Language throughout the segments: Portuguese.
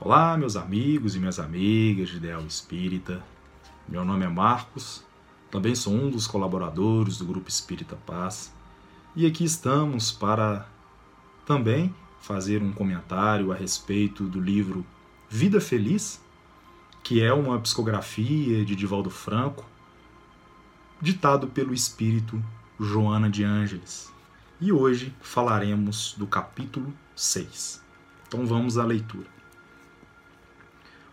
Olá, meus amigos e minhas amigas de Ideal Espírita. Meu nome é Marcos, também sou um dos colaboradores do Grupo Espírita Paz. E aqui estamos para também fazer um comentário a respeito do livro Vida Feliz, que é uma psicografia de Divaldo Franco, ditado pelo espírito Joana de Ângeles. E hoje falaremos do capítulo 6. Então vamos à leitura.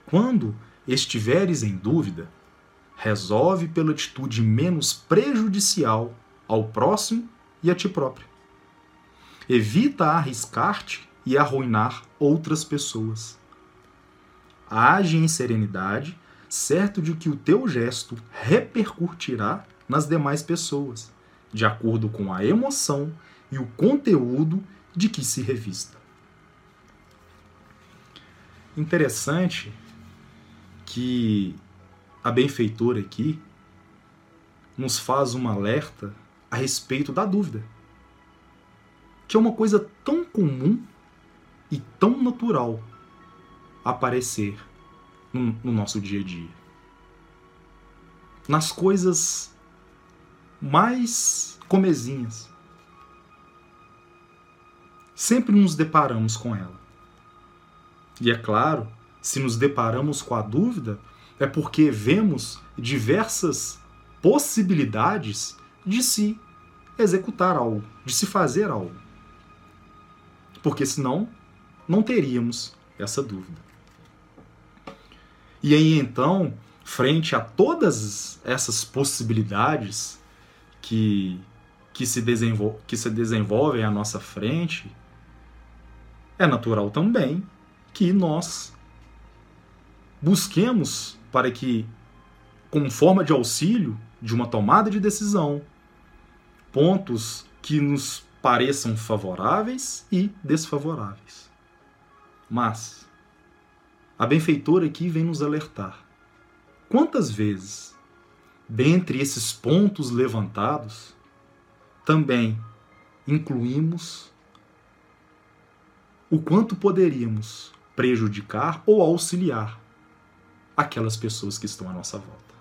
Quando estiveres em dúvida, resolve pela atitude menos prejudicial ao próximo e a ti próprio. Evita arriscar-te e arruinar outras pessoas. Age em serenidade, certo de que o teu gesto repercutirá nas demais pessoas, de acordo com a emoção e o conteúdo de que se revista. Interessante que a benfeitora aqui nos faz um alerta a respeito da dúvida, que é uma coisa tão comum e tão natural aparecer no, no nosso dia a dia. Nas coisas mais comezinhas. Sempre nos deparamos com ela. E é claro, se nos deparamos com a dúvida, é porque vemos diversas possibilidades de se executar algo, de se fazer algo. Porque senão não teríamos essa dúvida. E aí então, frente a todas essas possibilidades que, que, se, desenvol que se desenvolvem à nossa frente, é natural também que nós busquemos para que, como forma de auxílio de uma tomada de decisão, pontos que nos pareçam favoráveis e desfavoráveis. Mas a benfeitora aqui vem nos alertar. Quantas vezes, dentre esses pontos levantados, também incluímos o quanto poderíamos prejudicar ou auxiliar aquelas pessoas que estão à nossa volta.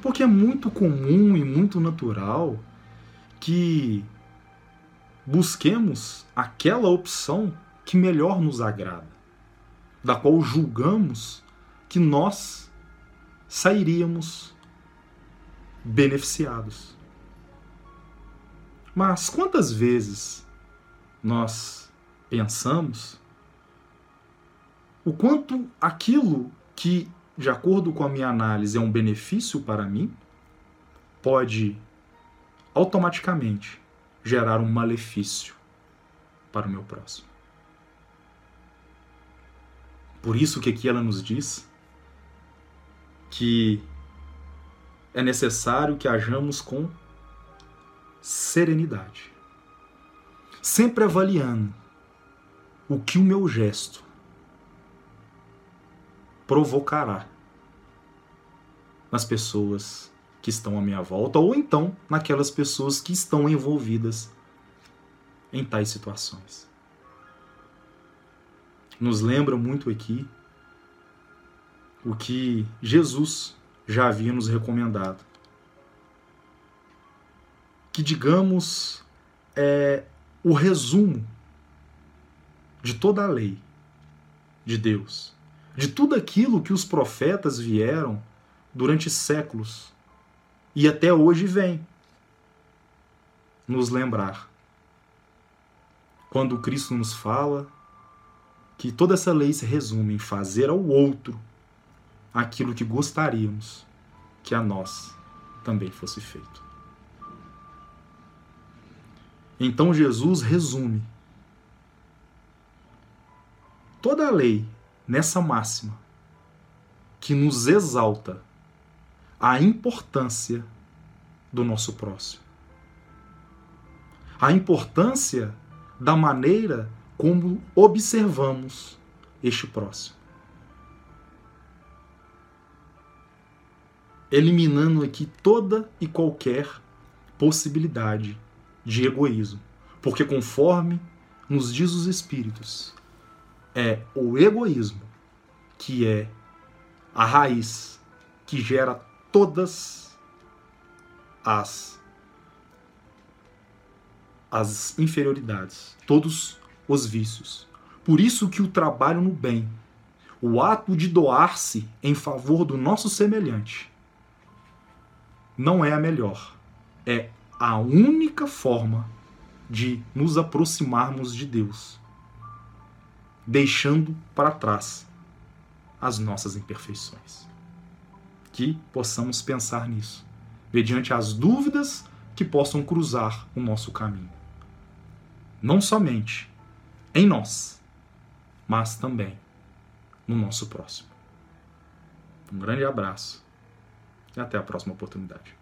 Porque é muito comum e muito natural que busquemos aquela opção que melhor nos agrada, da qual julgamos que nós sairíamos beneficiados. Mas quantas vezes nós pensamos o quanto aquilo que, de acordo com a minha análise, é um benefício para mim, pode automaticamente gerar um malefício para o meu próximo. Por isso que aqui ela nos diz que é necessário que hajamos com serenidade, sempre avaliando o que o meu gesto provocará nas pessoas que estão à minha volta ou então naquelas pessoas que estão envolvidas em tais situações. Nos lembra muito aqui o que Jesus já havia nos recomendado. Que, digamos, é o resumo de toda a lei de Deus de tudo aquilo que os profetas vieram durante séculos e até hoje vem nos lembrar. Quando Cristo nos fala que toda essa lei se resume em fazer ao outro aquilo que gostaríamos que a nós também fosse feito. Então Jesus resume toda a lei nessa máxima que nos exalta a importância do nosso próximo. A importância da maneira como observamos este próximo. Eliminando aqui toda e qualquer possibilidade de egoísmo. Porque conforme nos diz os Espíritos, é o egoísmo, que é a raiz que gera todas as as inferioridades, todos os vícios. Por isso que o trabalho no bem, o ato de doar-se em favor do nosso semelhante, não é a melhor. É a única forma de nos aproximarmos de Deus, deixando para trás as nossas imperfeições. Que possamos pensar nisso, mediante as dúvidas que possam cruzar o nosso caminho. Não somente em nós, mas também no nosso próximo. Um grande abraço e até a próxima oportunidade.